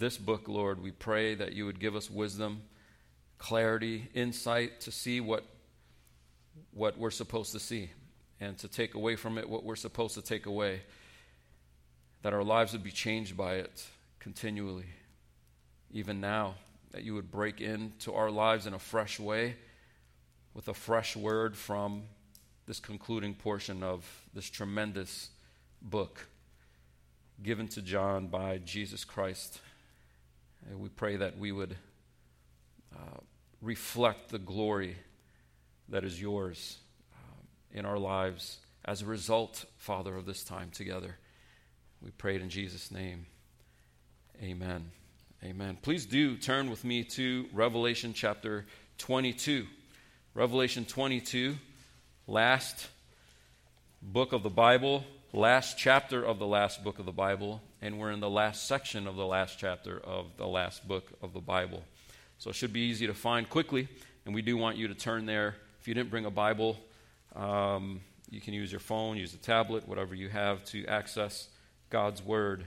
this book, Lord, we pray that you would give us wisdom, clarity, insight to see what, what we're supposed to see and to take away from it what we're supposed to take away. That our lives would be changed by it continually, even now. That you would break into our lives in a fresh way with a fresh word from this concluding portion of this tremendous book given to John by Jesus Christ. We pray that we would uh, reflect the glory that is yours um, in our lives as a result, Father, of this time together. We pray it in Jesus' name. Amen. Amen. Please do turn with me to Revelation chapter 22. Revelation 22, last book of the Bible, last chapter of the last book of the Bible, and we're in the last section of the last chapter of the last book of the Bible. So it should be easy to find quickly, and we do want you to turn there. If you didn't bring a Bible, um, you can use your phone, use a tablet, whatever you have to access God's Word.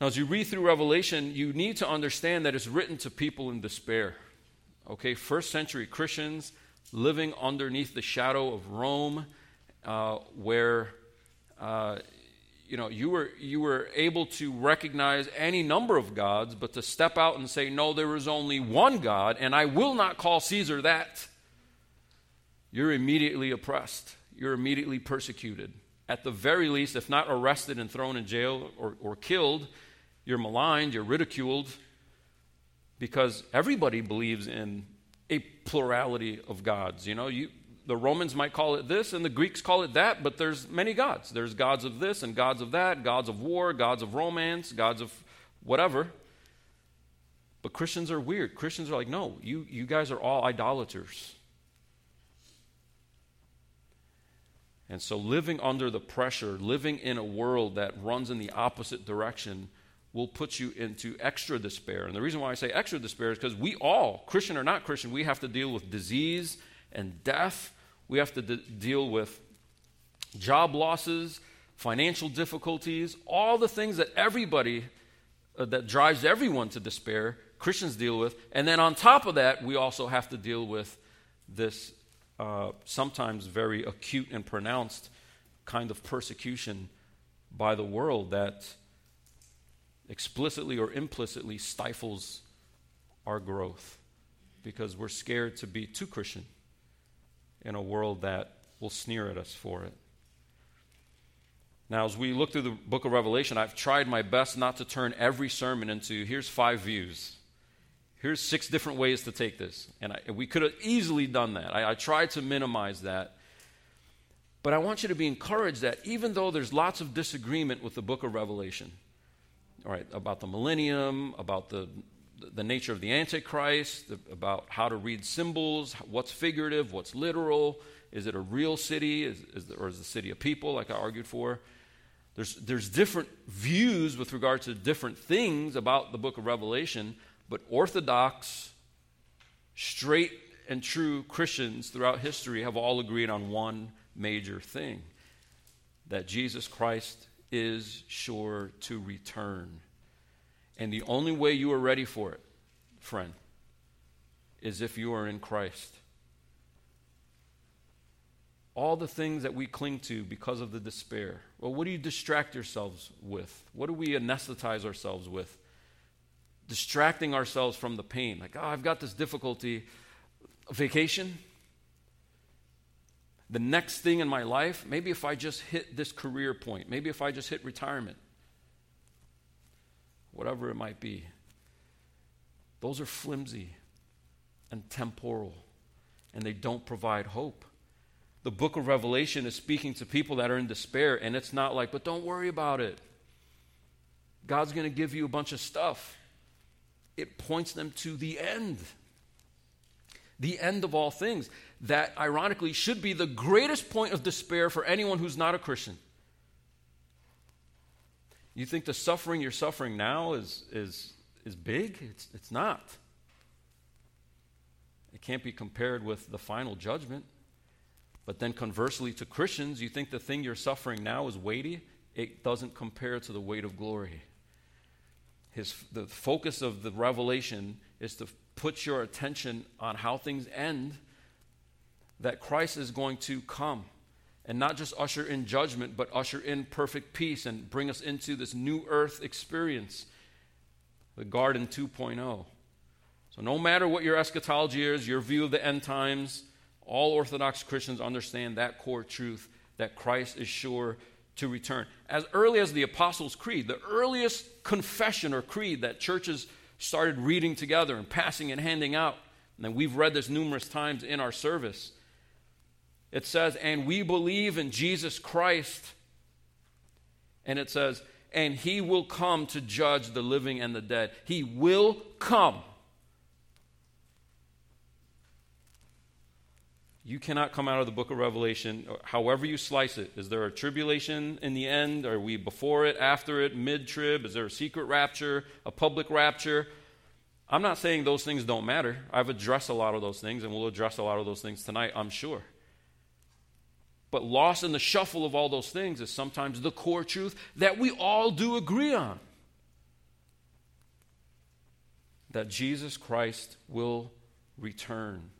Now, as you read through Revelation, you need to understand that it's written to people in despair. Okay, first century Christians living underneath the shadow of Rome, uh, where uh, you know you were you were able to recognize any number of gods, but to step out and say, "No, there is only one God, and I will not call Caesar that." You're immediately oppressed. You're immediately persecuted. At the very least, if not arrested and thrown in jail or, or killed, you're maligned, you're ridiculed, because everybody believes in a plurality of gods. You know, you, the Romans might call it this and the Greeks call it that, but there's many gods. There's gods of this and gods of that, gods of war, gods of romance, gods of whatever. But Christians are weird. Christians are like, no, you, you guys are all idolaters. And so, living under the pressure, living in a world that runs in the opposite direction, will put you into extra despair. And the reason why I say extra despair is because we all, Christian or not Christian, we have to deal with disease and death. We have to de- deal with job losses, financial difficulties, all the things that everybody, uh, that drives everyone to despair, Christians deal with. And then on top of that, we also have to deal with this uh, sometimes very acute and pronounced kind of persecution by the world that explicitly or implicitly stifles our growth because we're scared to be too Christian in a world that will sneer at us for it. Now, as we look through the book of Revelation, I've tried my best not to turn every sermon into here's five views. Here's six different ways to take this. And I, we could have easily done that. I, I tried to minimize that. But I want you to be encouraged that even though there's lots of disagreement with the book of Revelation, all right, about the millennium, about the, the nature of the Antichrist, the, about how to read symbols, what's figurative, what's literal. Is it a real city, is, is the, or is the city a people, like I argued for? There's, there's different views with regard to different things about the book of Revelation, but Orthodox, straight and true Christians throughout history have all agreed on one major thing that Jesus Christ is sure to return. And the only way you are ready for it, friend, is if you are in Christ. All the things that we cling to because of the despair. Well, what do you distract yourselves with? What do we anesthetize ourselves with? Distracting ourselves from the pain. Like, oh, I've got this difficulty. Vacation? the next thing in my life, maybe if I just hit this career point, maybe if I just hit retirement, whatever it might be, those are flimsy and temporal, and they don't provide hope. The book of Revelation is speaking to people that are in despair, and it's not like, but don't worry about it. God's going to give you a bunch of stuff. It points them to the end the end of all things. That, ironically, should be the greatest point of despair for anyone who's not a Christian. You think the suffering you're suffering now is, is, is big? It's, it's not. It can't be compared with the final judgment. But then, conversely, to Christians, you think the thing you're suffering now is weighty? It doesn't compare to the weight of glory. his, the focus of the revelation is to put your attention on how things end, that Christ is going to come and not just usher in judgment, but usher in perfect peace and bring us into this new earth experience, the garden 2.0. So, no matter what your eschatology is, your view of the end times, all Orthodox Christians understand that core truth that Christ is sure to return. As early as the Apostles' Creed, the earliest confession or creed that churches started reading together and passing and handing out, and we've read this numerous times in our service it says, and we believe in Jesus Christ. And it says, and he will come to judge the living and the dead. He will come. You cannot come out of the book of Revelation, however you slice it. Is there a tribulation in the end? Are we before it, after it, mid trib? Is there a secret rapture, a public rapture? I'm not saying those things don't matter. I've addressed a lot of those things, and we'll address a lot of those things tonight, I'm sure. But lost in the shuffle of all those things is sometimes the core truth that we all do agree on that Jesus Christ will return.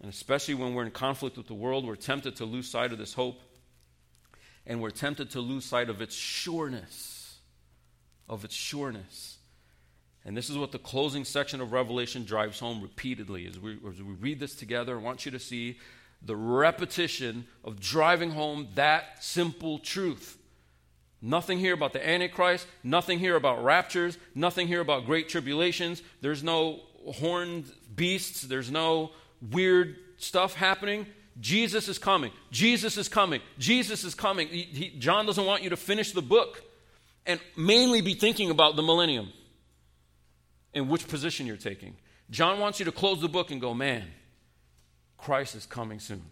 And especially when we're in conflict with the world, we're tempted to lose sight of this hope. And we're tempted to lose sight of its sureness. Of its sureness. And this is what the closing section of Revelation drives home repeatedly. As we, as we read this together, I want you to see the repetition of driving home that simple truth. Nothing here about the Antichrist, nothing here about raptures, nothing here about great tribulations. There's no horned beasts, there's no weird stuff happening. Jesus is coming. Jesus is coming. Jesus is coming. He, he, John doesn't want you to finish the book and mainly be thinking about the millennium and which position you're taking. John wants you to close the book and go, man, Christ is coming soon.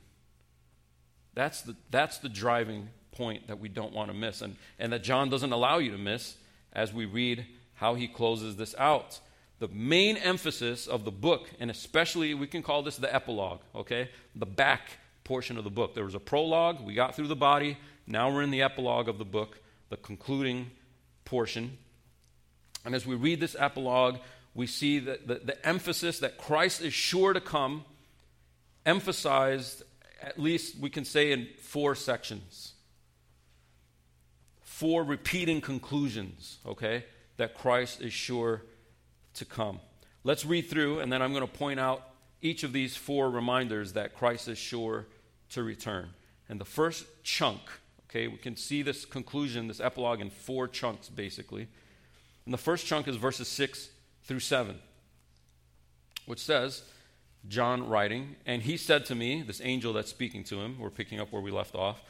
That's the, that's the driving point that we don't want to miss, and, and that John doesn't allow you to miss as we read how he closes this out. The main emphasis of the book, and especially we can call this the epilogue, okay? The back portion of the book. There was a prologue, we got through the body, now we're in the epilogue of the book, the concluding portion. And as we read this epilogue, we see that the, the emphasis that Christ is sure to come emphasized, at least we can say, in four sections. Four repeating conclusions, okay, that Christ is sure to come. Let's read through, and then I'm going to point out each of these four reminders that Christ is sure to return. And the first chunk, okay, we can see this conclusion, this epilogue, in four chunks, basically. And the first chunk is verses 6 through 7, which says, John writing, and he said to me, this angel that's speaking to him, we're picking up where we left off,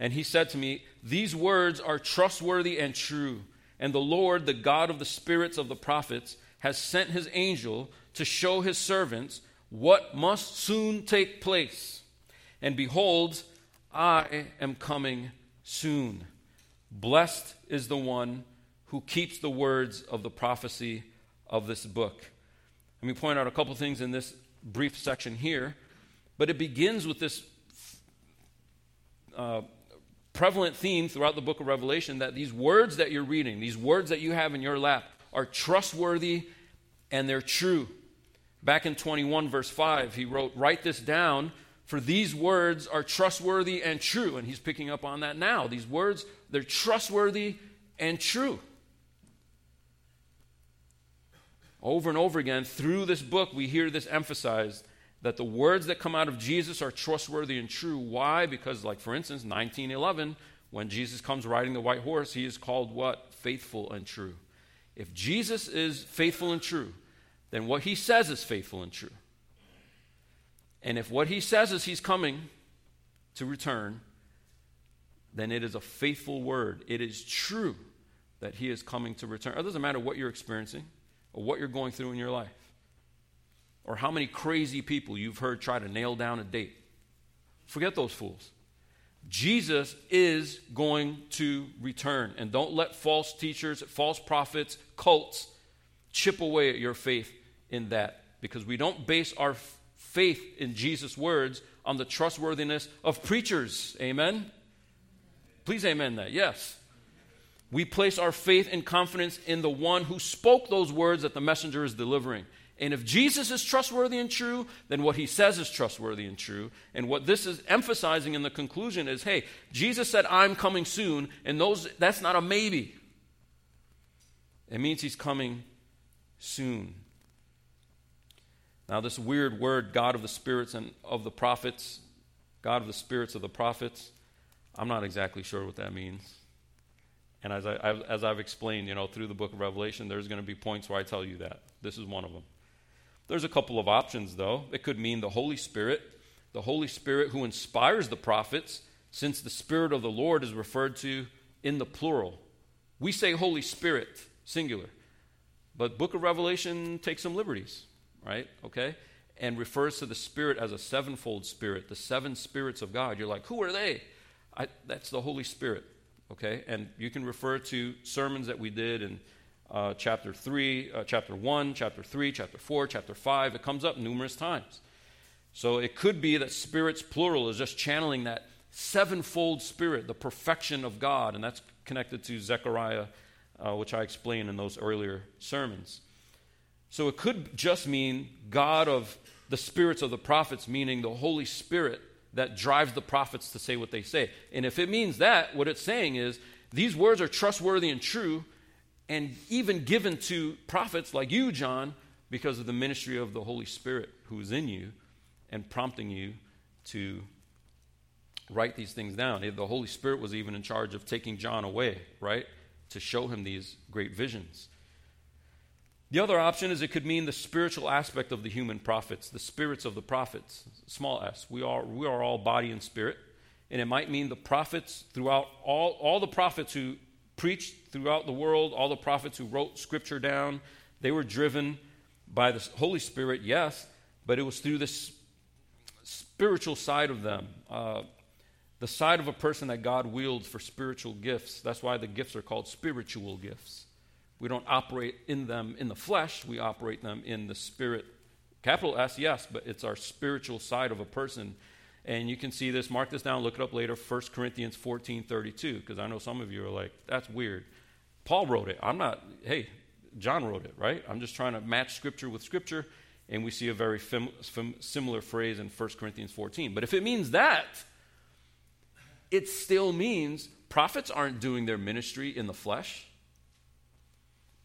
and he said to me, These words are trustworthy and true, and the Lord, the God of the spirits of the prophets, has sent his angel to show his servants what must soon take place. And behold, I am coming soon. Blessed is the one who keeps the words of the prophecy of this book. Let me point out a couple things in this brief section here, but it begins with this uh, prevalent theme throughout the book of Revelation that these words that you're reading, these words that you have in your lap, are trustworthy and they're true. Back in 21, verse 5, he wrote, Write this down, for these words are trustworthy and true. And he's picking up on that now. These words, they're trustworthy and true. Over and over again, through this book, we hear this emphasized that the words that come out of Jesus are trustworthy and true. Why? Because, like for instance, 1911, when Jesus comes riding the white horse, he is called what? Faithful and true. If Jesus is faithful and true, then what he says is faithful and true. And if what he says is he's coming to return, then it is a faithful word. It is true that he is coming to return. It doesn't matter what you're experiencing or what you're going through in your life, or how many crazy people you've heard try to nail down a date. Forget those fools. Jesus is going to return. And don't let false teachers, false prophets, cults chip away at your faith in that. Because we don't base our faith in Jesus' words on the trustworthiness of preachers. Amen? Please, amen that. Yes. We place our faith and confidence in the one who spoke those words that the messenger is delivering. And if Jesus is trustworthy and true, then what he says is trustworthy and true. And what this is emphasizing in the conclusion is hey, Jesus said, I'm coming soon, and those, that's not a maybe. It means he's coming soon. Now, this weird word, God of the spirits and of the prophets, God of the spirits of the prophets, I'm not exactly sure what that means. And as, I, as I've explained, you know, through the book of Revelation, there's going to be points where I tell you that. This is one of them. There's a couple of options, though. It could mean the Holy Spirit, the Holy Spirit who inspires the prophets, since the Spirit of the Lord is referred to in the plural. We say Holy Spirit, singular. But book of Revelation takes some liberties, right? Okay? And refers to the Spirit as a sevenfold Spirit, the seven spirits of God. You're like, who are they? I, that's the Holy Spirit, okay? And you can refer to sermons that we did in uh, chapter 3, uh, chapter 1, chapter 3, chapter 4, chapter 5. It comes up numerous times. So it could be that spirits, plural, is just channeling that sevenfold spirit, the perfection of God, and that's connected to Zechariah, uh, which I explained in those earlier sermons. So it could just mean God of the spirits of the prophets, meaning the Holy Spirit that drives the prophets to say what they say. And if it means that, what it's saying is these words are trustworthy and true, and even given to prophets like you, John, because of the ministry of the Holy Spirit who is in you and prompting you to write these things down. The Holy Spirit was even in charge of taking John away, right, to show him these great visions. The other option is it could mean the spiritual aspect of the human prophets, the spirits of the prophets, small s. We are, we are all body and spirit. And it might mean the prophets throughout, all, all the prophets who preached throughout the world, all the prophets who wrote scripture down, they were driven by the Holy Spirit, yes, but it was through this spiritual side of them, uh, the side of a person that God wields for spiritual gifts. That's why the gifts are called spiritual gifts. We don't operate in them in the flesh, we operate them in the spirit. Capital S, yes, but it's our spiritual side of a person. And you can see this, mark this down, look it up later, 1 Corinthians 14 32, because I know some of you are like, that's weird. Paul wrote it. I'm not, hey, John wrote it, right? I'm just trying to match scripture with scripture, and we see a very similar phrase in 1 Corinthians 14. But if it means that, it still means prophets aren't doing their ministry in the flesh.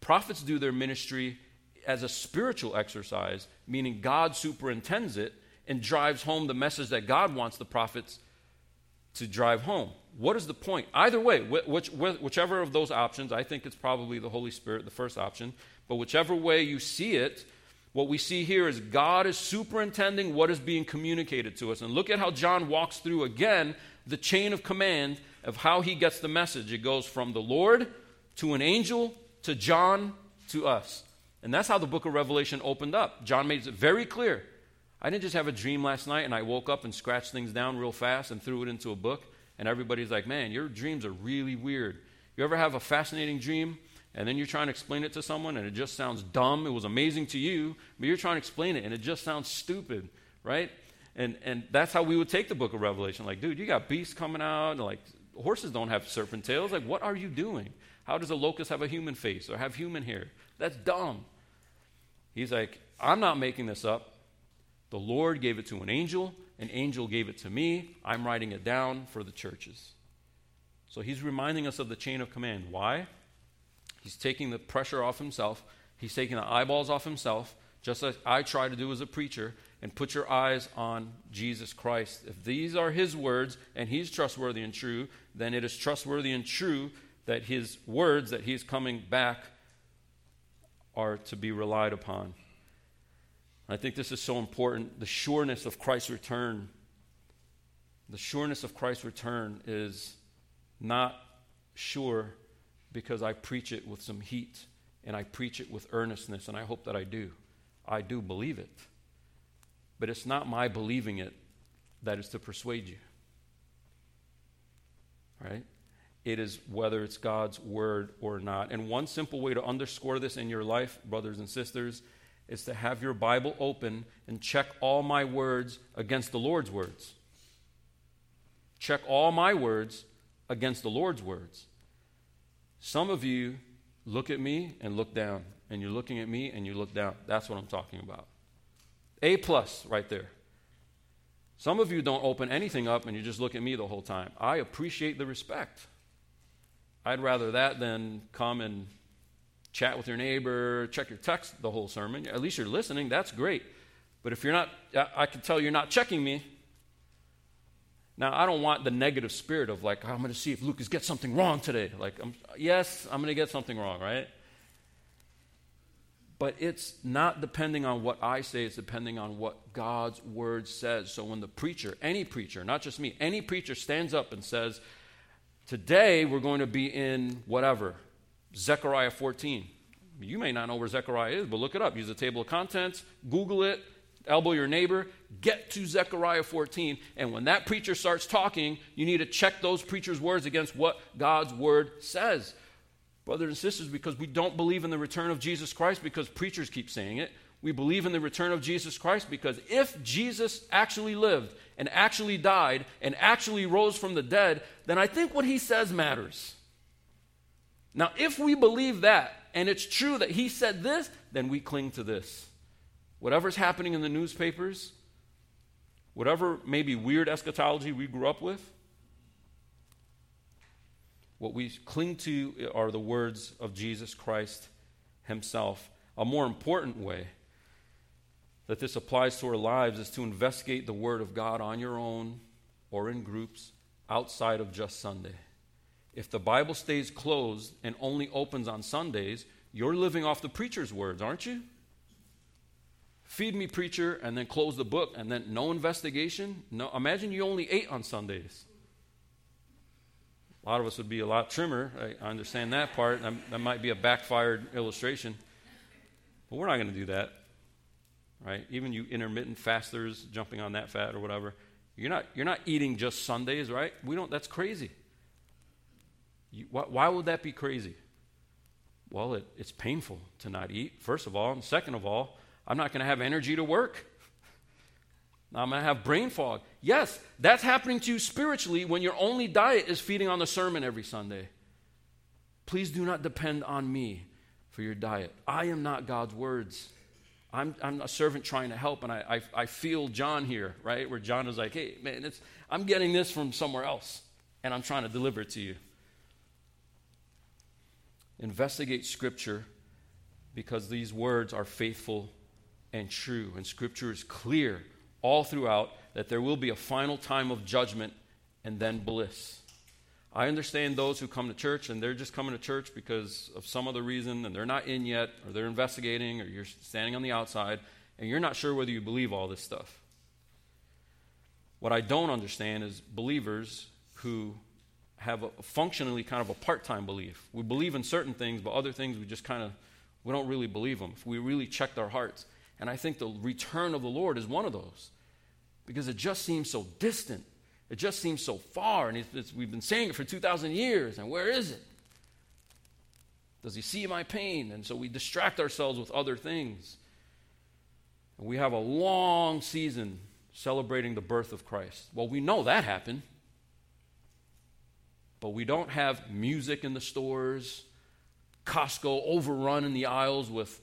Prophets do their ministry as a spiritual exercise, meaning God superintends it and drives home the message that God wants the prophets to drive home. What is the point? Either way, which, whichever of those options, I think it's probably the Holy Spirit, the first option, but whichever way you see it, what we see here is God is superintending what is being communicated to us. And look at how John walks through again the chain of command of how he gets the message. It goes from the Lord to an angel to John to us. And that's how the book of Revelation opened up. John made it very clear. I didn't just have a dream last night and I woke up and scratched things down real fast and threw it into a book. And everybody's like, man, your dreams are really weird. You ever have a fascinating dream and then you're trying to explain it to someone and it just sounds dumb? It was amazing to you, but you're trying to explain it and it just sounds stupid, right? And, and that's how we would take the book of Revelation. Like, dude, you got beasts coming out, like horses don't have serpent tails. Like, what are you doing? How does a locust have a human face or have human hair? That's dumb. He's like, I'm not making this up. The Lord gave it to an angel, an angel gave it to me. I'm writing it down for the churches. So he's reminding us of the chain of command. Why? He's taking the pressure off himself, he's taking the eyeballs off himself, just like I try to do as a preacher, and put your eyes on Jesus Christ. If these are his words and he's trustworthy and true, then it is trustworthy and true that his words that he's coming back are to be relied upon. I think this is so important. The sureness of Christ's return. The sureness of Christ's return is not sure because I preach it with some heat and I preach it with earnestness, and I hope that I do. I do believe it. But it's not my believing it that is to persuade you. Right? It is whether it's God's word or not. And one simple way to underscore this in your life, brothers and sisters, is to have your Bible open and check all my words against the Lord's words. Check all my words against the Lord's words. Some of you look at me and look down, and you're looking at me and you look down. That's what I'm talking about. A plus right there. Some of you don't open anything up and you just look at me the whole time. I appreciate the respect. I'd rather that than come and chat with your neighbor, check your text the whole sermon. At least you're listening. That's great. But if you're not, I can tell you're not checking me. Now, I don't want the negative spirit of like, I'm going to see if Lucas gets something wrong today. Like, I'm, yes, I'm going to get something wrong, right? But it's not depending on what I say, it's depending on what God's word says. So when the preacher, any preacher, not just me, any preacher stands up and says, Today we're going to be in whatever, Zechariah 14. You may not know where Zechariah is, but look it up. Use the table of contents, Google it, elbow your neighbor, get to Zechariah 14. And when that preacher starts talking, you need to check those preacher's words against what God's word says. Brothers and sisters, because we don't believe in the return of Jesus Christ because preachers keep saying it. We believe in the return of Jesus Christ because if Jesus actually lived and actually died and actually rose from the dead, then I think what he says matters. Now, if we believe that and it's true that he said this, then we cling to this. Whatever's happening in the newspapers, whatever maybe weird eschatology we grew up with, what we cling to are the words of Jesus Christ himself. A more important way that this applies to our lives is to investigate the Word of God on your own or in groups outside of just Sunday. If the Bible stays closed and only opens on Sundays, you're living off the preacher's words, aren't you? Feed me, preacher, and then close the book, and then no investigation. No, imagine you only ate on Sundays. A lot of us would be a lot trimmer. I, understand that part. That might be a backfired illustration. But we're not going to do that. Right? Even you intermittent fasters jumping on that fat or whatever. You're not, you're not eating just Sundays, right? We don't, that's crazy. You, why, why, would that be crazy? Well, it, it's painful to not eat, first of all. And second of all, I'm not going to have energy to work. I'm going to have brain fog. Yes, that's happening to you spiritually when your only diet is feeding on the sermon every Sunday. Please do not depend on me for your diet. I am not God's words. I'm, I'm a servant trying to help, and I, I, I feel John here, right? Where John is like, hey, man, it's, I'm getting this from somewhere else, and I'm trying to deliver it to you. Investigate Scripture because these words are faithful and true, and Scripture is clear all throughout that there will be a final time of judgment and then bliss. I understand those who come to church and they're just coming to church because of some other reason and they're not in yet or they're investigating or you're standing on the outside and you're not sure whether you believe all this stuff. What I don't understand is believers who have a functionally kind of a part-time belief. We believe in certain things, but other things we just kind of we don't really believe them. If we really checked our hearts. And I think the return of the Lord is one of those because it just seems so distant. It just seems so far. And it's, it's, we've been saying it for 2,000 years. And where is it? Does he see my pain? And so we distract ourselves with other things. And we have a long season celebrating the birth of Christ. Well, we know that happened. But we don't have music in the stores, Costco overrun in the aisles with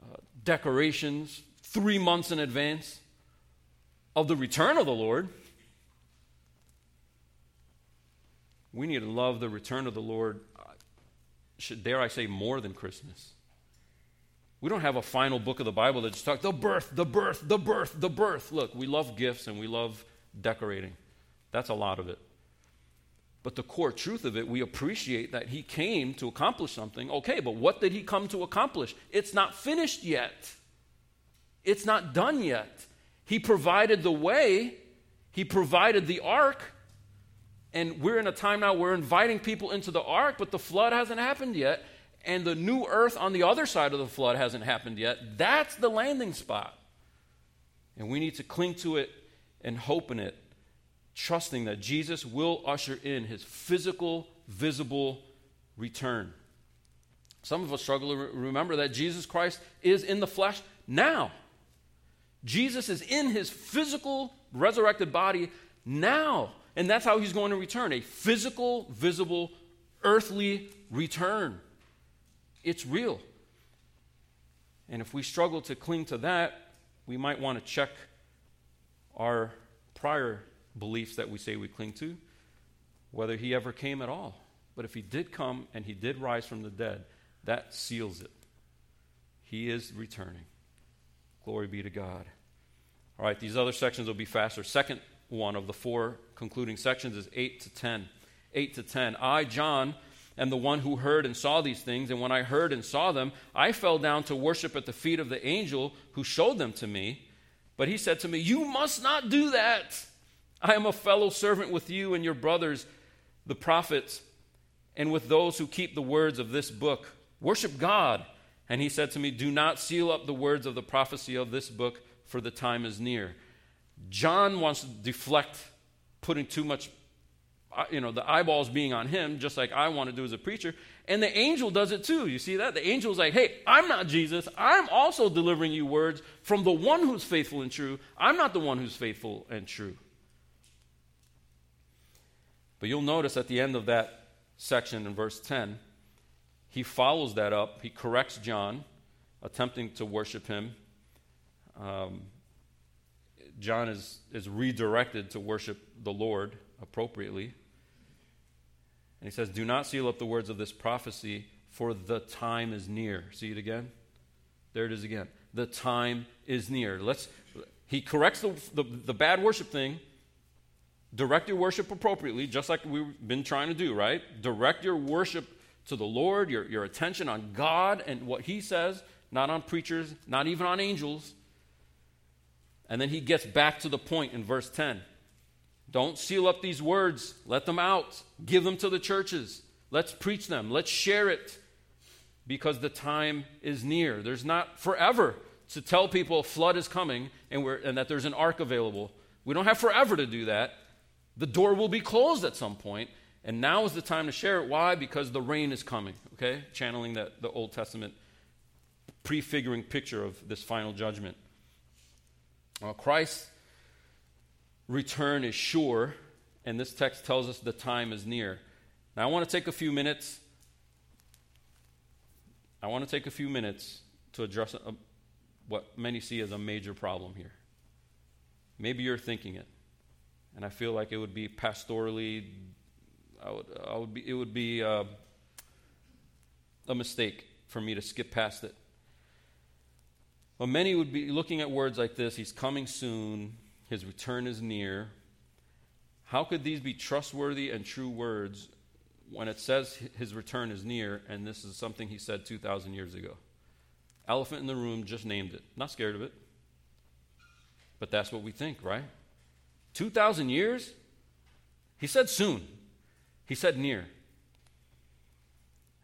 uh, decorations three months in advance of the return of the Lord. We need to love the return of the Lord, uh, should, dare I say, more than Christmas. We don't have a final book of the Bible that just talks the birth, the birth, the birth, the birth. Look, we love gifts and we love decorating. That's a lot of it. But the core truth of it, we appreciate that he came to accomplish something. Okay, but what did he come to accomplish? It's not finished yet. It's not done yet. He provided the way, he provided the ark. And we're in a time now we're inviting people into the ark, but the flood hasn't happened yet. And the new earth on the other side of the flood hasn't happened yet. That's the landing spot. And we need to cling to it and hope in it trusting that Jesus will usher in his physical, visible return. Some of us struggle to remember that Jesus Christ is in the flesh now. Jesus is in his physical, resurrected body now. And that's how he's going to return a physical, visible earthly return. It's real. And if we struggle to cling to that, we might want to check our prior beliefs that we say we cling to, whether he ever came at all. But if he did come and he did rise from the dead, that seals it. He is returning. Glory be to God. All right, these other sections will be faster. Second one of the four concluding sections is 8 to 10. 8 to 10. I, John, am the one who heard and saw these things, and when I heard and saw them, I fell down to worship at the feet of the angel who showed them to me. But he said to me, You must not do that. I am a fellow servant with you and your brothers, the prophets, and with those who keep the words of this book. Worship God. And he said to me, Do not seal up the words of the prophecy of this book, for the time is near. John wants to deflect putting too much, uh, you know, the eyeballs being on him, just like I want to do as a preacher. And the angel does it too. You see that? The angel's like, hey, I'm not Jesus. I'm also delivering you words from the one who's faithful and true. I'm not the one who's faithful and true. But you'll notice at the end of that section in verse 10, he follows that up. He corrects John, attempting to worship him. Um, John is, is redirected to worship the Lord appropriately. And he says, Do not seal up the words of this prophecy, for the time is near. See it again? There it is again. The time is near. Let's, he corrects the, the, the bad worship thing. Direct your worship appropriately, just like we've been trying to do, right? Direct your worship to the Lord, your, your attention on God and what He says, not on preachers, not even on angels. And then he gets back to the point in verse 10. Don't seal up these words, let them out, give them to the churches. Let's preach them, let's share it because the time is near. There's not forever to tell people a flood is coming and, and that there's an ark available. We don't have forever to do that. The door will be closed at some point, and now is the time to share it. Why? Because the rain is coming, okay? Channeling that, the Old Testament prefiguring picture of this final judgment. Well, Christ's return is sure, and this text tells us the time is near. Now, I want to take a few minutes. I want to take a few minutes to address a, what many see as a major problem here. Maybe you're thinking it, and I feel like it would be pastorally, I would, I would be, it would be uh, a mistake for me to skip past it. Well, many would be looking at words like this He's coming soon, His return is near. How could these be trustworthy and true words when it says His return is near and this is something He said 2,000 years ago? Elephant in the room just named it. Not scared of it. But that's what we think, right? 2,000 years? He said soon. He said near.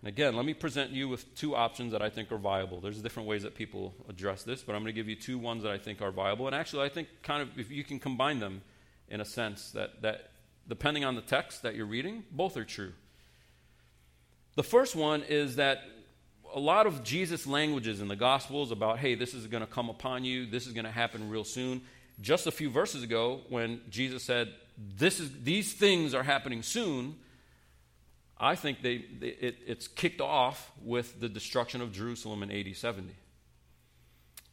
And again, let me present you with two options that I think are viable. There's different ways that people address this, but I'm going to give you two ones that I think are viable. And actually, I think kind of if you can combine them in a sense that, that depending on the text that you're reading, both are true. The first one is that a lot of Jesus' languages in the Gospels about, hey, this is going to come upon you, this is going to happen real soon. Just a few verses ago, when Jesus said, this is, these things are happening soon, I think they, they it, it's kicked off with the destruction of Jerusalem in AD 70.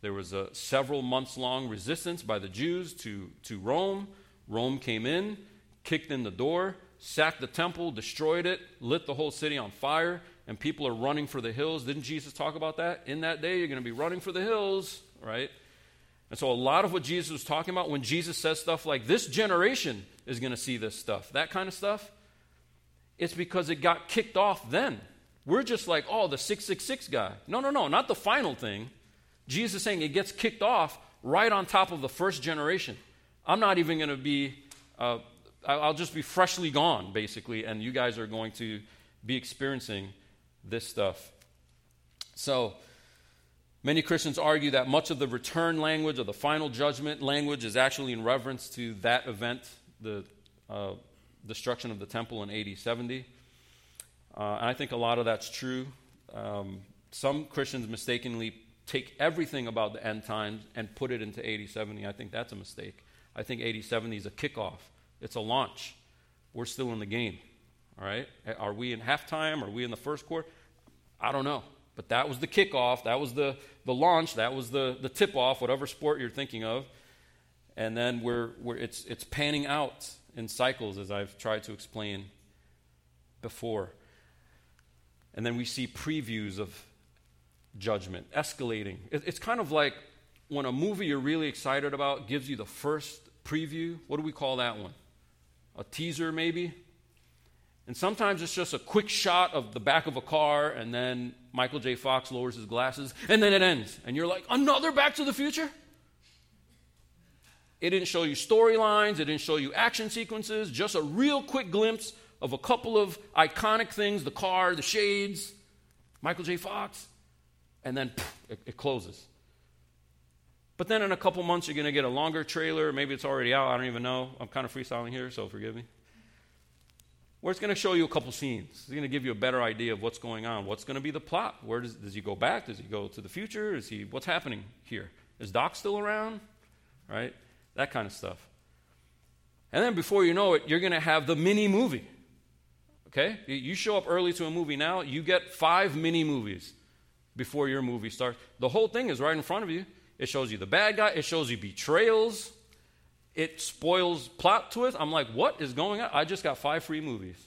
There was a several months long resistance by the Jews to, to Rome. Rome came in, kicked in the door, sacked the temple, destroyed it, lit the whole city on fire, and people are running for the hills. Didn't Jesus talk about that? In that day, you're going to be running for the hills, right? And so, a lot of what Jesus was talking about when Jesus says stuff like, this generation is going to see this stuff, that kind of stuff, it's because it got kicked off then. We're just like, oh, the 666 guy. No, no, no, not the final thing. Jesus is saying it gets kicked off right on top of the first generation. I'm not even going to be, uh, I'll just be freshly gone, basically, and you guys are going to be experiencing this stuff. So, many Christians argue that much of the return language or the final judgment language is actually in reference to that event, the uh, destruction of the temple in AD 70. Uh, and I think a lot of that's true. Um, some Christians mistakenly take everything about the end times and put it into AD 70. I think that's a mistake. I think AD 70 is a kickoff, it's a launch. We're still in the game, All right? Are we in halftime? Are we in the first quarter? I don't know. But that was the kickoff. That was the, the launch. That was the, the tip off, whatever sport you're thinking of. And then we're, we're, it's, it's panning out in cycles, as I've tried to explain before. And then we see previews of judgment escalating. It's kind of like when a movie you're really excited about gives you the first preview. What do we call that one? A teaser, maybe? And sometimes it's just a quick shot of the back of a car, and then Michael J. Fox lowers his glasses, and then it ends. And you're like, another Back to the Future? It didn't show you storylines, it didn't show you action sequences, just a real quick glimpse of a couple of iconic things the car, the shades, Michael J. Fox, and then poof, it, it closes. But then in a couple months, you're going to get a longer trailer. Maybe it's already out. I don't even know. I'm kind of freestyling here, so forgive me where it's going to show you a couple scenes. It's going to give you a better idea of what's going on. What's going to be the plot? Where does, does he go back? Does he go to the future? Is he what's happening here? Is Doc still around? Right? That kind of stuff. And then before you know it, you're going to have the mini movie. Okay? You show up early to a movie now, you get five mini movies before your movie starts. The whole thing is right in front of you. It shows you the bad guy, it shows you betrayals, it spoils plot twists. I'm like, what is going on? I just got five free movies.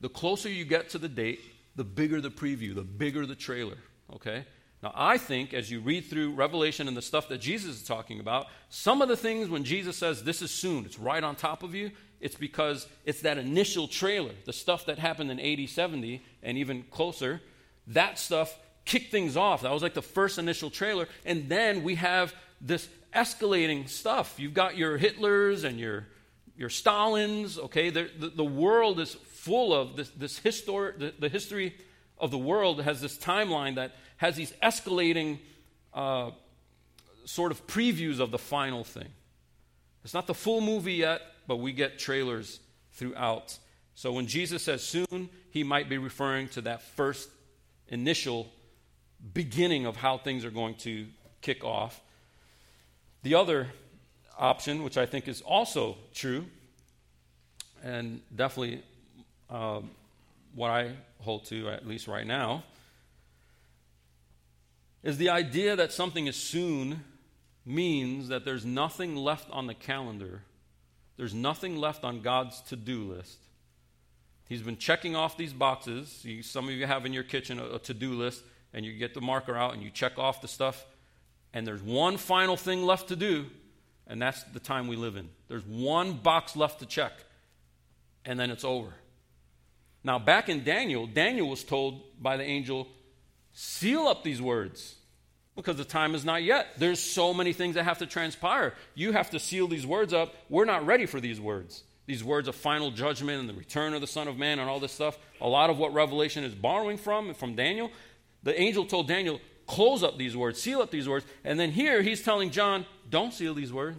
The closer you get to the date, the bigger the preview, the bigger the trailer. Okay? Now, I think as you read through Revelation and the stuff that Jesus is talking about, some of the things when Jesus says this is soon, it's right on top of you, it's because it's that initial trailer, the stuff that happened in AD 70, and even closer. That stuff kicked things off. That was like the first initial trailer. And then we have this escalating stuff. You've got your Hitlers and your, your Stalins, okay? The, the, world is full of this, this histor- the, the, history of the world has this timeline that has these escalating uh, sort of previews of the final thing. It's not the full movie yet, but we get trailers throughout. So when Jesus says soon, he might be referring to that first initial beginning of how things are going to kick off. The other option, which I think is also true, and definitely um, what I hold to, at least right now, is the idea that something is soon means that there's nothing left on the calendar, there's nothing left on God's to do list. He's been checking off these boxes. You, some of you have in your kitchen a, a to do list, and you get the marker out and you check off the stuff and there's one final thing left to do, and that's the time we live in. There's one box left to check, and then it's over. Now, back in Daniel, Daniel was told by the angel, seal up these words because the time is not yet. There's so many things that have to transpire. You have to seal these words up. We're not ready for these words. These words of final judgment and the return of the Son of Man and all this stuff. A lot of what Revelation is borrowing from, from Daniel. The angel told Daniel, close up these words, seal up these words. And then here he's telling John, don't seal these words.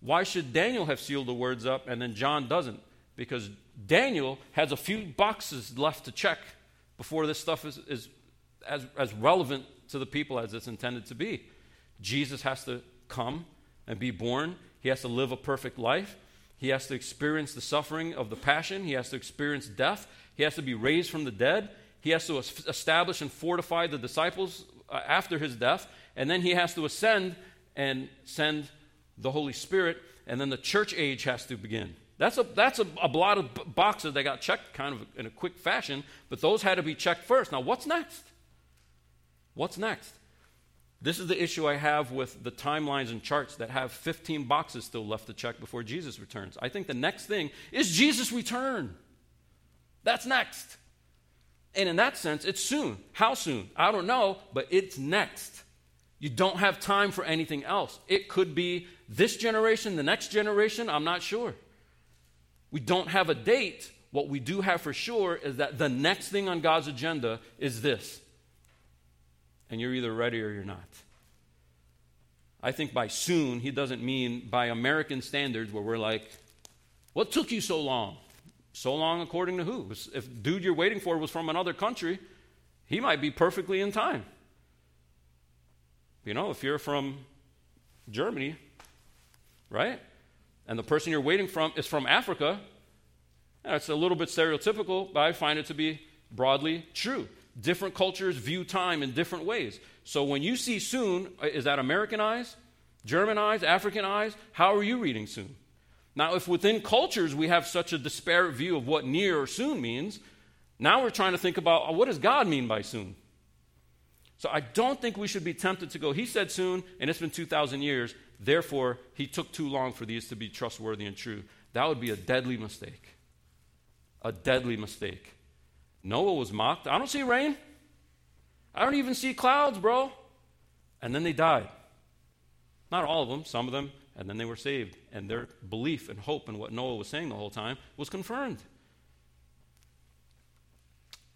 Why should Daniel have sealed the words up and then John doesn't? Because Daniel has a few boxes left to check before this stuff is, is as, as relevant to the people as it's intended to be. Jesus has to come and be born, he has to live a perfect life. He has to experience the suffering of the passion. He has to experience death. He has to be raised from the dead. He has to establish and fortify the disciples uh, after his death. And then he has to ascend and send the Holy Spirit. And then the church age has to begin. That's a, that's a, a lot of boxes that got checked kind of in a quick fashion, but those had to be checked first. Now, what's next? What's next? This is the issue I have with the timelines and charts that have 15 boxes still left to check before Jesus returns. I think the next thing is Jesus' return. That's next. And in that sense, it's soon. How soon? I don't know, but it's next. You don't have time for anything else. It could be this generation, the next generation, I'm not sure. We don't have a date. What we do have for sure is that the next thing on God's agenda is this. And you're either ready or you're not. I think by soon, he doesn't mean by American standards where we're like, what took you so long? So long according to who? If dude you're waiting for was from another country, he might be perfectly in time. You know, if you're from Germany, right? And the person you're waiting from is from Africa, that's a little bit stereotypical, but I find it to be broadly true. Different cultures view time in different ways. So when you see soon, uh, is that American eyes, German eyes, African eyes? How are you reading soon? Now, if within cultures we have such a disparate view of what near or soon means, now we're trying to think about uh, what does God mean by soon? So I don't think we should be tempted to go, he said soon, and it's been 2,000 years, therefore he took too long for these to be trustworthy and true. That would be a deadly mistake. A deadly mistake. Noah was mocked. I don't see rain. I don't even see clouds, bro. And then they died. Not all of them, some of them, and then they were saved. And their belief and hope in what Noah was saying the whole time was confirmed.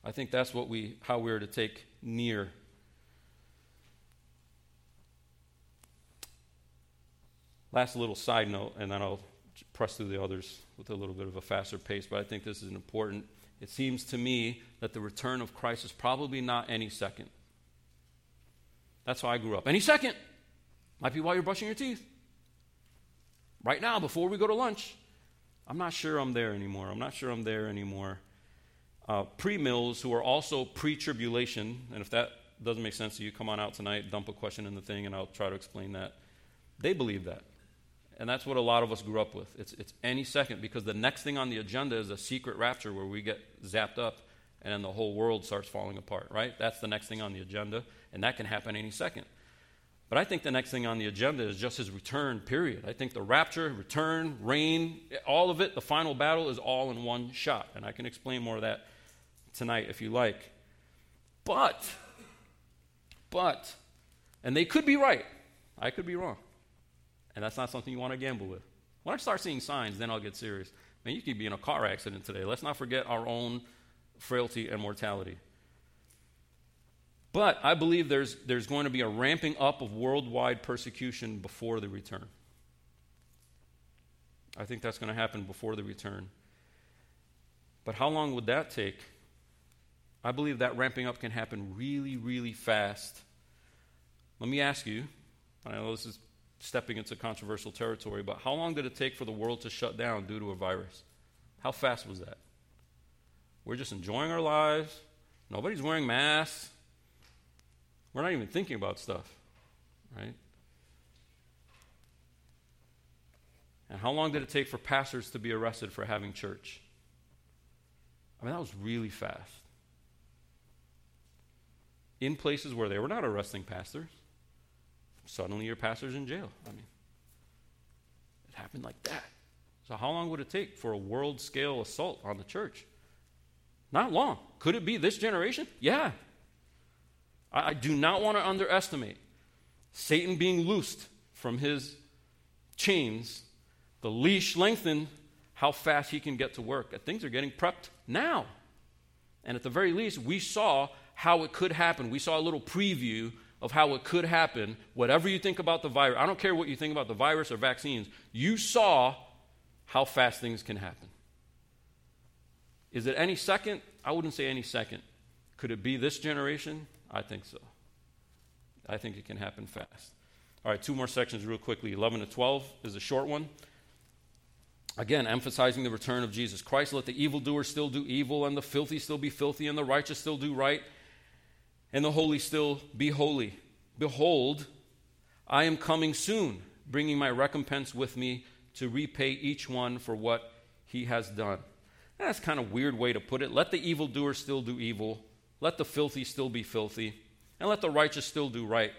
I think that's what we how we're to take near Last little side note, and then I'll press through the others with a little bit of a faster pace, but I think this is an important. It seems to me that the return of Christ is probably not any second. That's how I grew up. Any second. Might be while you're brushing your teeth. Right now, before we go to lunch. I'm not sure I'm there anymore. I'm not sure I'm there anymore. Uh, pre mills, who are also pre tribulation, and if that doesn't make sense to you, come on out tonight, dump a question in the thing, and I'll try to explain that. They believe that. And that's what a lot of us grew up with. It's, it's any second because the next thing on the agenda is a secret rapture where we get zapped up and then the whole world starts falling apart, right? That's the next thing on the agenda, and that can happen any second. But I think the next thing on the agenda is just his return, period. I think the rapture, return, reign, all of it, the final battle is all in one shot. And I can explain more of that tonight if you like. But, but, and they could be right. I could be wrong. And that's not something you want to gamble with. When I start seeing signs, then I'll get serious. Man, you could be in a car accident today. Let's not forget our own frailty and mortality. But I believe there's, there's going to be a ramping up of worldwide persecution before the return. I think that's going to happen before the return. But how long would that take? I believe that ramping up can happen really, really fast. Let me ask you I know this is stepping into controversial territory, but how long did it take for the world to shut down due to a virus? How fast was that? We're just enjoying our lives. Nobody's wearing masks. We're not even thinking about stuff, right? And how long did it take for pastors to be arrested for having church? I mean, that was really fast. In places where they were not arresting pastors, suddenly your pastor's in jail. I mean, it happened like that. So, how long would it take for a world scale assault on the church? Not long. Could it be this generation? Yeah. I, I do not want to underestimate Satan being loosed from his chains, the leash lengthened, how fast he can get to work. And Things are getting prepped now. And at the very least, we saw how it could happen. We saw a little preview of how it could happen, whatever you think about the virus, I don't care what you think about the virus or vaccines, you saw how fast things can happen. Is it any second? I wouldn't say any second. Could it be this generation? I think so. I think it can happen fast. All right, two more sections, real quickly. 11 to 12 is a short one. Again, emphasizing the return of Jesus Christ. Let the evildoer still do evil, and the filthy still be filthy, and the righteous still do right and the holy still be holy. Behold, I am coming soon, bringing my recompense with me to repay each one for what he has done. That's kind of weird way to put it. Let the evildoer still do evil, let the filthy still be filthy, and let the righteous still do right.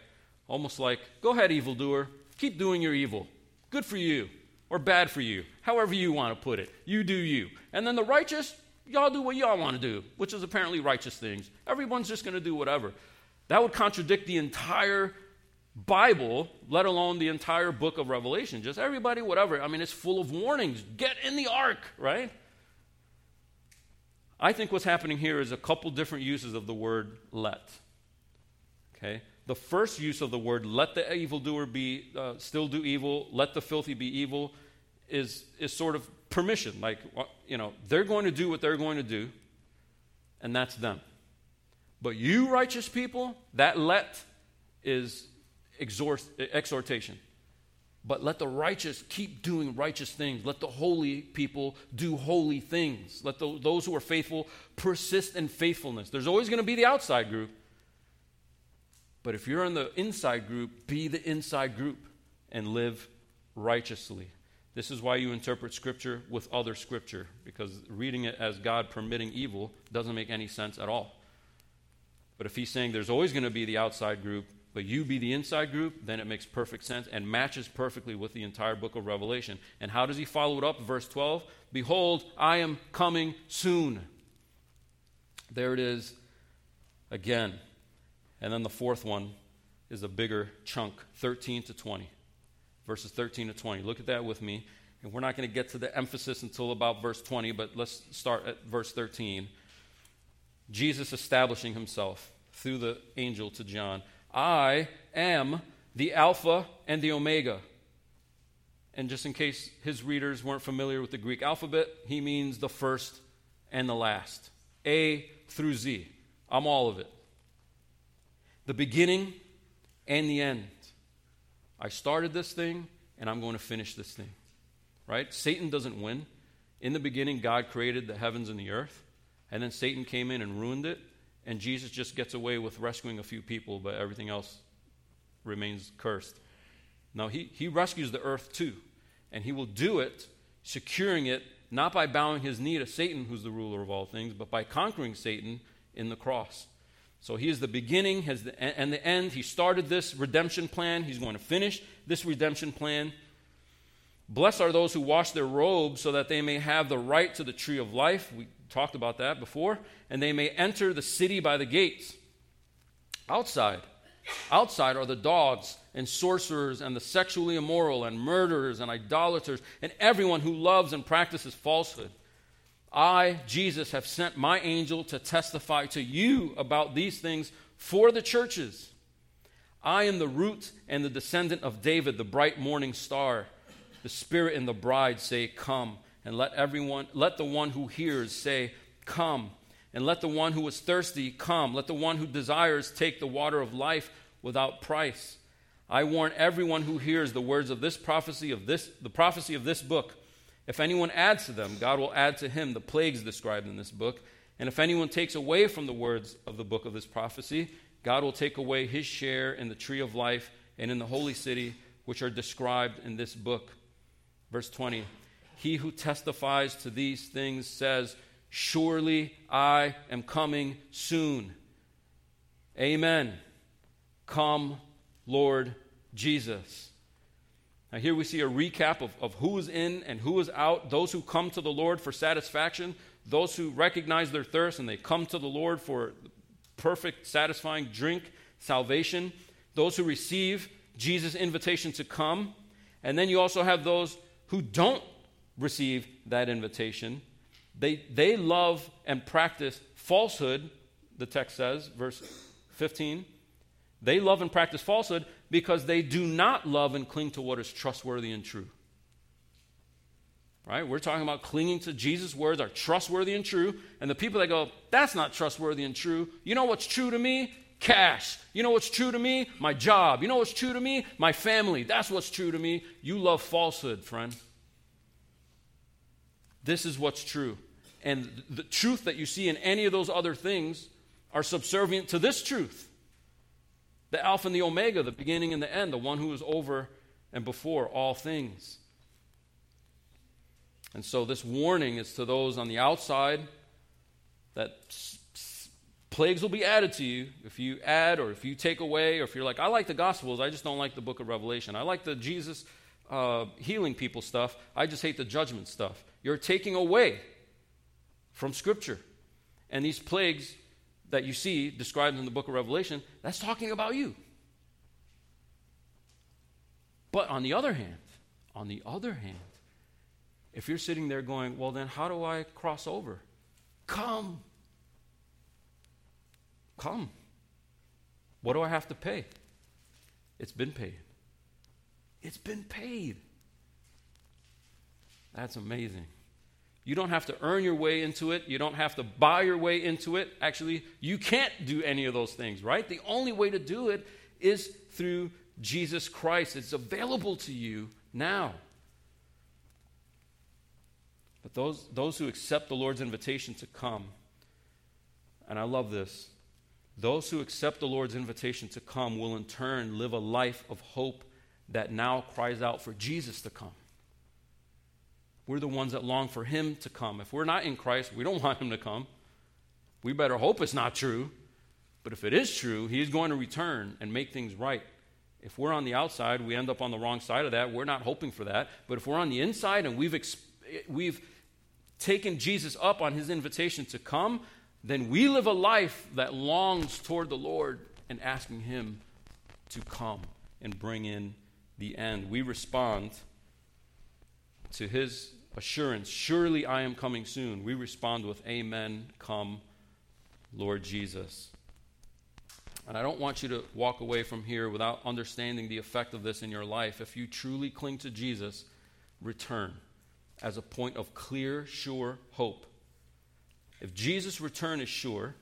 Almost like, go ahead, evildoer, keep doing your evil. Good for you, or bad for you, however you want to put it. You do you. And then the righteous, y'all do what y'all want to do, which is apparently righteous things. Everyone's just going to do whatever. That would contradict the entire Bible, let alone the entire book of Revelation. Just everybody, whatever. I mean, it's full of warnings. Get in the ark, right? I think what's happening here is a couple different uses of the word let. Okay? The first use of the word let the evildoer be uh, still do evil, let the filthy be evil is is sort of permission. Like, you know, they're going to do what they're going to do, and that's them. But you, righteous people, that let is exhort, exhortation. But let the righteous keep doing righteous things. Let the holy people do holy things. Let the, those who are faithful persist in faithfulness. There's always going to be the outside group. But if you're in the inside group, be the inside group and live righteously. This is why you interpret Scripture with other Scripture, because reading it as God permitting evil doesn't make any sense at all. But if He's saying there's always going to be the outside group, but you be the inside group, then it makes perfect sense and matches perfectly with the entire book of Revelation. And how does He follow it up? Verse 12 Behold, I am coming soon. There it is again. And then the fourth one is a bigger chunk 13 to 20 verses 13 to 20. Look at that with me. And we're not going to get to the emphasis until about verse 20, but let's start at verse 13. Jesus establishing himself through the angel to John I am the Alpha and the Omega. And just in case his readers weren't familiar with the Greek alphabet, he means the first and the last A through Z. I'm all of it. The beginning and the end. I started this thing and I'm going to finish this thing. Right? Satan doesn't win. In the beginning, God created the heavens and the earth, and then Satan came in and ruined it, and Jesus just gets away with rescuing a few people, but everything else remains cursed. Now, he, he rescues the earth too, and he will do it, securing it not by bowing his knee to Satan, who's the ruler of all things, but by conquering Satan in the cross. So he is the beginning has the, and the end. He started this redemption plan. He's going to finish this redemption plan. Blessed are those who wash their robes so that they may have the right to the tree of life. We talked about that before. And they may enter the city by the gates. Outside. Outside are the dogs and sorcerers and the sexually immoral and murderers and idolaters and everyone who loves and practices falsehood. I, Jesus, have sent my angel to testify to you about these things for the churches. I am the root and the descendant of David, the bright morning star. The Spirit and the bride say, Come. And let everyone, let the one who hears say, Come. And let the one who is thirsty come. Let the one who desires take the water of life without price. I warn everyone who hears the words of this prophecy of this the prophecy of this book. If anyone adds to them, God will add to him the plagues described in this book. And if anyone takes away from the words of the book of this prophecy, God will take away his share in the tree of life and in the holy city, which are described in this book. Verse 20 He who testifies to these things says, Surely I am coming soon. Amen. Come, Lord Jesus. Now, here we see a recap of, of who is in and who is out. Those who come to the Lord for satisfaction, those who recognize their thirst and they come to the Lord for perfect, satisfying drink, salvation. Those who receive Jesus' invitation to come. And then you also have those who don't receive that invitation. They, they love and practice falsehood, the text says, verse 15. They love and practice falsehood because they do not love and cling to what is trustworthy and true. Right? We're talking about clinging to Jesus' words are trustworthy and true. And the people that go, that's not trustworthy and true. You know what's true to me? Cash. You know what's true to me? My job. You know what's true to me? My family. That's what's true to me. You love falsehood, friend. This is what's true. And the truth that you see in any of those other things are subservient to this truth the Alpha and the Omega, the beginning and the end, the one who is over and before all things. And so, this warning is to those on the outside that plagues will be added to you if you add or if you take away, or if you're like, I like the Gospels, I just don't like the book of Revelation. I like the Jesus uh, healing people stuff, I just hate the judgment stuff. You're taking away from Scripture. And these plagues that you see described in the book of Revelation, that's talking about you. But on the other hand, on the other hand, if you're sitting there going, well, then how do I cross over? Come. Come. What do I have to pay? It's been paid. It's been paid. That's amazing. You don't have to earn your way into it. You don't have to buy your way into it. Actually, you can't do any of those things, right? The only way to do it is through Jesus Christ. It's available to you now. But those, those who accept the Lord's invitation to come, and I love this, those who accept the Lord's invitation to come will in turn live a life of hope that now cries out for Jesus to come. We're the ones that long for Him to come. If we're not in Christ, we don't want Him to come. We better hope it's not true. But if it is true, He is going to return and make things right. If we're on the outside, we end up on the wrong side of that. We're not hoping for that. But if we're on the inside and we've, exp- we've taken Jesus up on His invitation to come, then we live a life that longs toward the Lord and asking Him to come and bring in the end. We respond to His assurance, Surely I am coming soon. We respond with, Amen, come, Lord Jesus. And I don't want you to walk away from here without understanding the effect of this in your life. If you truly cling to Jesus, return as a point of clear, sure hope. If Jesus' return is sure,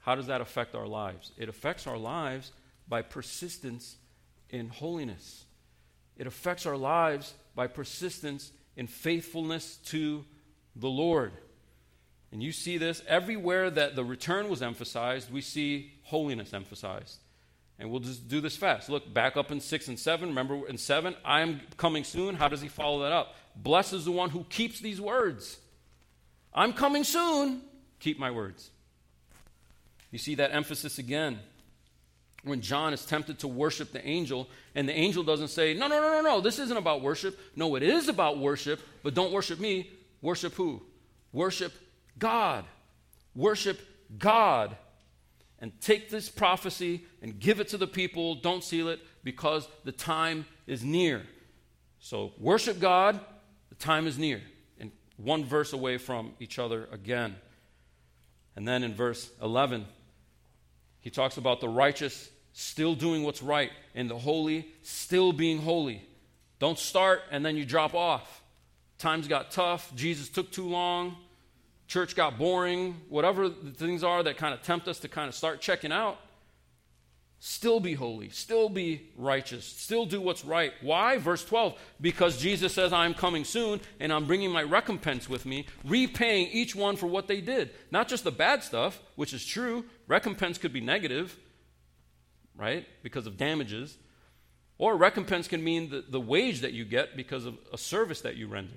how does that affect our lives? It affects our lives by persistence in holiness. It affects our lives by persistence in faithfulness to the Lord. And you see this everywhere that the return was emphasized, we see holiness emphasized. And we'll just do this fast. Look back up in 6 and 7. Remember in 7, I am coming soon. How does he follow that up? Blessed is the one who keeps these words. I'm coming soon. Keep my words. You see that emphasis again when John is tempted to worship the angel, and the angel doesn't say, No, no, no, no, no, this isn't about worship. No, it is about worship, but don't worship me. Worship who? Worship God. Worship God. And take this prophecy and give it to the people. Don't seal it because the time is near. So worship God, the time is near. And one verse away from each other again. And then in verse 11, he talks about the righteous still doing what's right and the holy still being holy. Don't start and then you drop off. Times got tough, Jesus took too long, church got boring, whatever the things are that kind of tempt us to kind of start checking out. Still be holy, still be righteous, still do what's right. Why? Verse 12, because Jesus says, I'm coming soon and I'm bringing my recompense with me, repaying each one for what they did. Not just the bad stuff, which is true, recompense could be negative, right, because of damages, or recompense can mean the, the wage that you get because of a service that you render.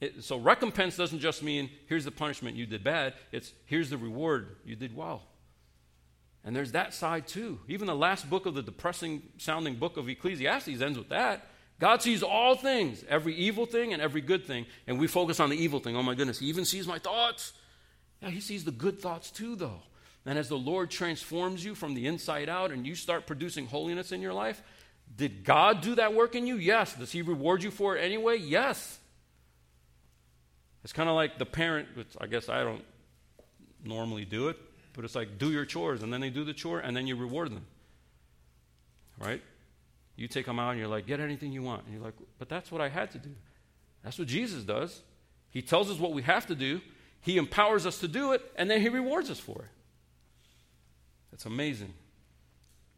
It, so recompense doesn't just mean here's the punishment you did bad, it's here's the reward you did well. And there's that side too. Even the last book of the depressing sounding book of Ecclesiastes ends with that. God sees all things, every evil thing and every good thing, and we focus on the evil thing. Oh my goodness, he even sees my thoughts. Yeah, he sees the good thoughts too, though. And as the Lord transforms you from the inside out and you start producing holiness in your life, did God do that work in you? Yes. Does He reward you for it anyway? Yes. It's kind of like the parent, which I guess I don't normally do it, but it's like do your chores, and then they do the chore, and then you reward them. Right? You take them out, and you're like, get anything you want. And you're like, but that's what I had to do. That's what Jesus does. He tells us what we have to do, He empowers us to do it, and then He rewards us for it. That's amazing.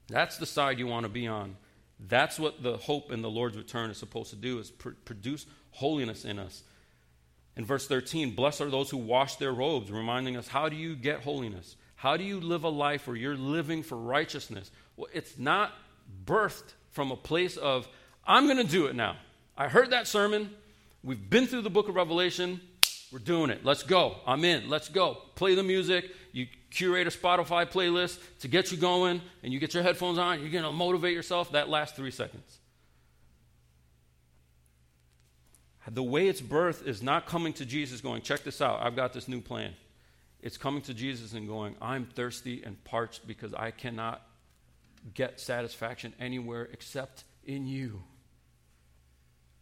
That's the side you want to be on. That's what the hope in the Lord's return is supposed to do is pr- produce holiness in us. In verse 13, blessed are those who wash their robes, reminding us how do you get holiness? How do you live a life where you're living for righteousness? Well, it's not birthed from a place of, I'm going to do it now. I heard that sermon. We've been through the book of Revelation. We're doing it. Let's go. I'm in. Let's go. Play the music. Curate a Spotify playlist to get you going, and you get your headphones on. You're going to motivate yourself. That lasts three seconds. The way it's birth is not coming to Jesus going, check this out. I've got this new plan. It's coming to Jesus and going, I'm thirsty and parched because I cannot get satisfaction anywhere except in you.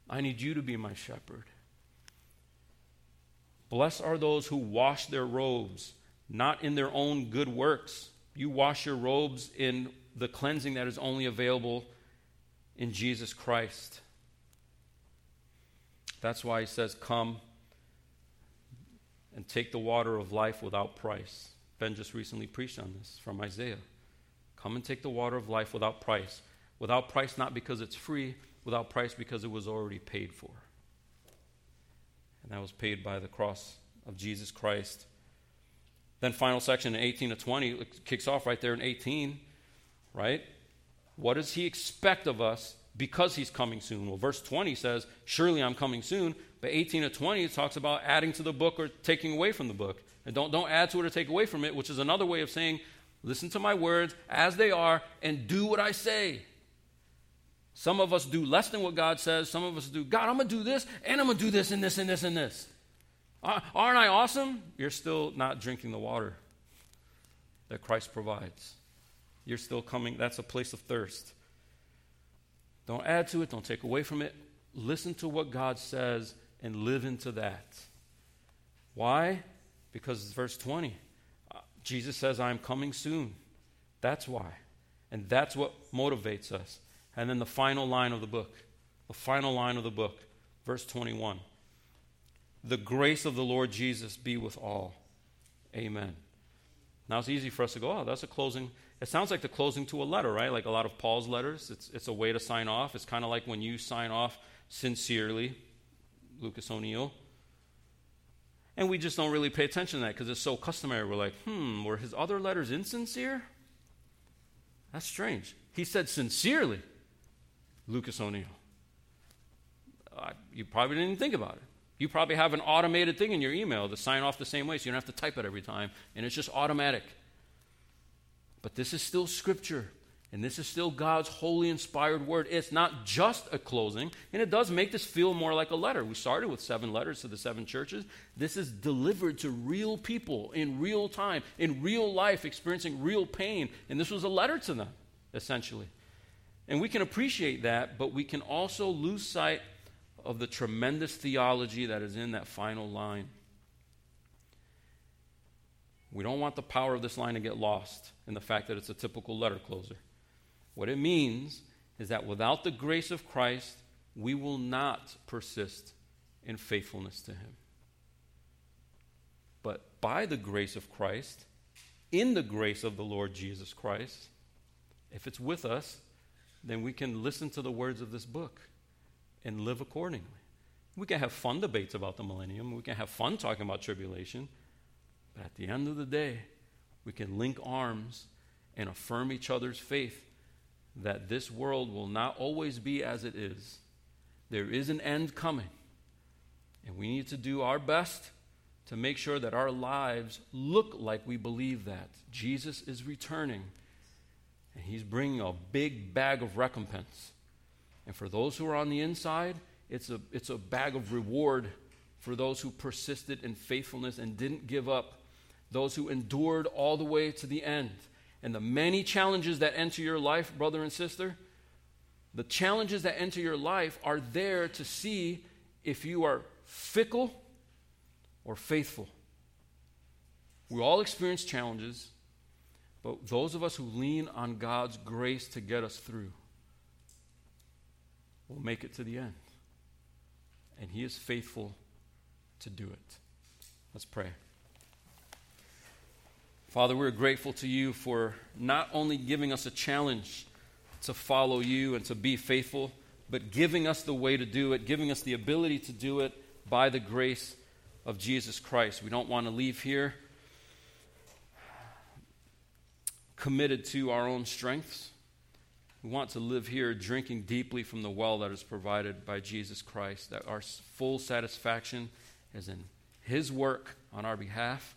I need you to be my shepherd. Blessed are those who wash their robes, not in their own good works. You wash your robes in the cleansing that is only available in Jesus Christ. That's why he says, Come and take the water of life without price. Ben just recently preached on this from Isaiah. Come and take the water of life without price. Without price, not because it's free, without price because it was already paid for. And that was paid by the cross of Jesus Christ. Then, final section in 18 to 20 kicks off right there in 18, right? What does he expect of us because he's coming soon? Well, verse 20 says, Surely I'm coming soon. But 18 to 20 talks about adding to the book or taking away from the book. And don't, don't add to it or take away from it, which is another way of saying, Listen to my words as they are and do what I say. Some of us do less than what God says. Some of us do, God, I'm going to do this, and I'm going to do this, and this, and this, and this. Aren't I awesome? You're still not drinking the water that Christ provides. You're still coming. That's a place of thirst. Don't add to it, don't take away from it. Listen to what God says and live into that. Why? Because it's verse 20. Uh, Jesus says, I'm coming soon. That's why. And that's what motivates us. And then the final line of the book, the final line of the book, verse 21. The grace of the Lord Jesus be with all. Amen. Now it's easy for us to go, oh, that's a closing. It sounds like the closing to a letter, right? Like a lot of Paul's letters. It's, it's a way to sign off. It's kind of like when you sign off sincerely, Lucas O'Neill. And we just don't really pay attention to that because it's so customary. We're like, hmm, were his other letters insincere? That's strange. He said sincerely. Lucas O'Neill. You probably didn't even think about it. You probably have an automated thing in your email to sign off the same way, so you don't have to type it every time, and it's just automatic. But this is still Scripture, and this is still God's holy inspired word. It's not just a closing, and it does make this feel more like a letter. We started with seven letters to the seven churches. This is delivered to real people in real time, in real life, experiencing real pain, and this was a letter to them, essentially. And we can appreciate that, but we can also lose sight of the tremendous theology that is in that final line. We don't want the power of this line to get lost in the fact that it's a typical letter closer. What it means is that without the grace of Christ, we will not persist in faithfulness to Him. But by the grace of Christ, in the grace of the Lord Jesus Christ, if it's with us, then we can listen to the words of this book and live accordingly. We can have fun debates about the millennium, we can have fun talking about tribulation, but at the end of the day, we can link arms and affirm each other's faith that this world will not always be as it is. There is an end coming, and we need to do our best to make sure that our lives look like we believe that. Jesus is returning and he's bringing a big bag of recompense. And for those who are on the inside, it's a, it's a bag of reward for those who persisted in faithfulness and didn't give up, those who endured all the way to the end. And the many challenges that enter your life, brother and sister, the challenges that enter your life are there to see if you are fickle or faithful. We all experience challenges. But those of us who lean on God's grace to get us through will make it to the end. And He is faithful to do it. Let's pray. Father, we're grateful to you for not only giving us a challenge to follow you and to be faithful, but giving us the way to do it, giving us the ability to do it by the grace of Jesus Christ. We don't want to leave here committed to our own strengths. We want to live here drinking deeply from the well that is provided by Jesus Christ, that our full satisfaction is in His work on our behalf,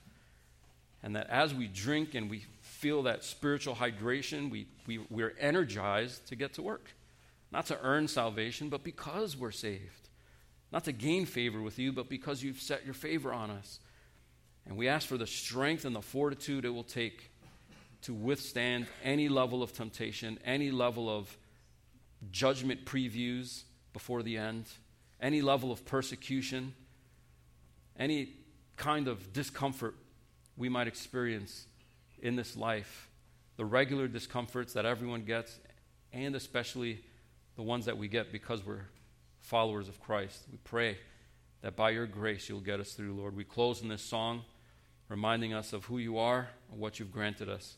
and that as we drink and we feel that spiritual hydration, we, we, we're energized to get to work. Not to earn salvation, but because we're saved. Not to gain favor with you, but because you've set your favor on us. And we ask for the strength and the fortitude it will take to withstand any level of temptation, any level of judgment previews before the end, any level of persecution, any kind of discomfort we might experience in this life, the regular discomforts that everyone gets, and especially the ones that we get because we're followers of Christ. We pray that by your grace you'll get us through, Lord. We close in this song reminding us of who you are and what you've granted us.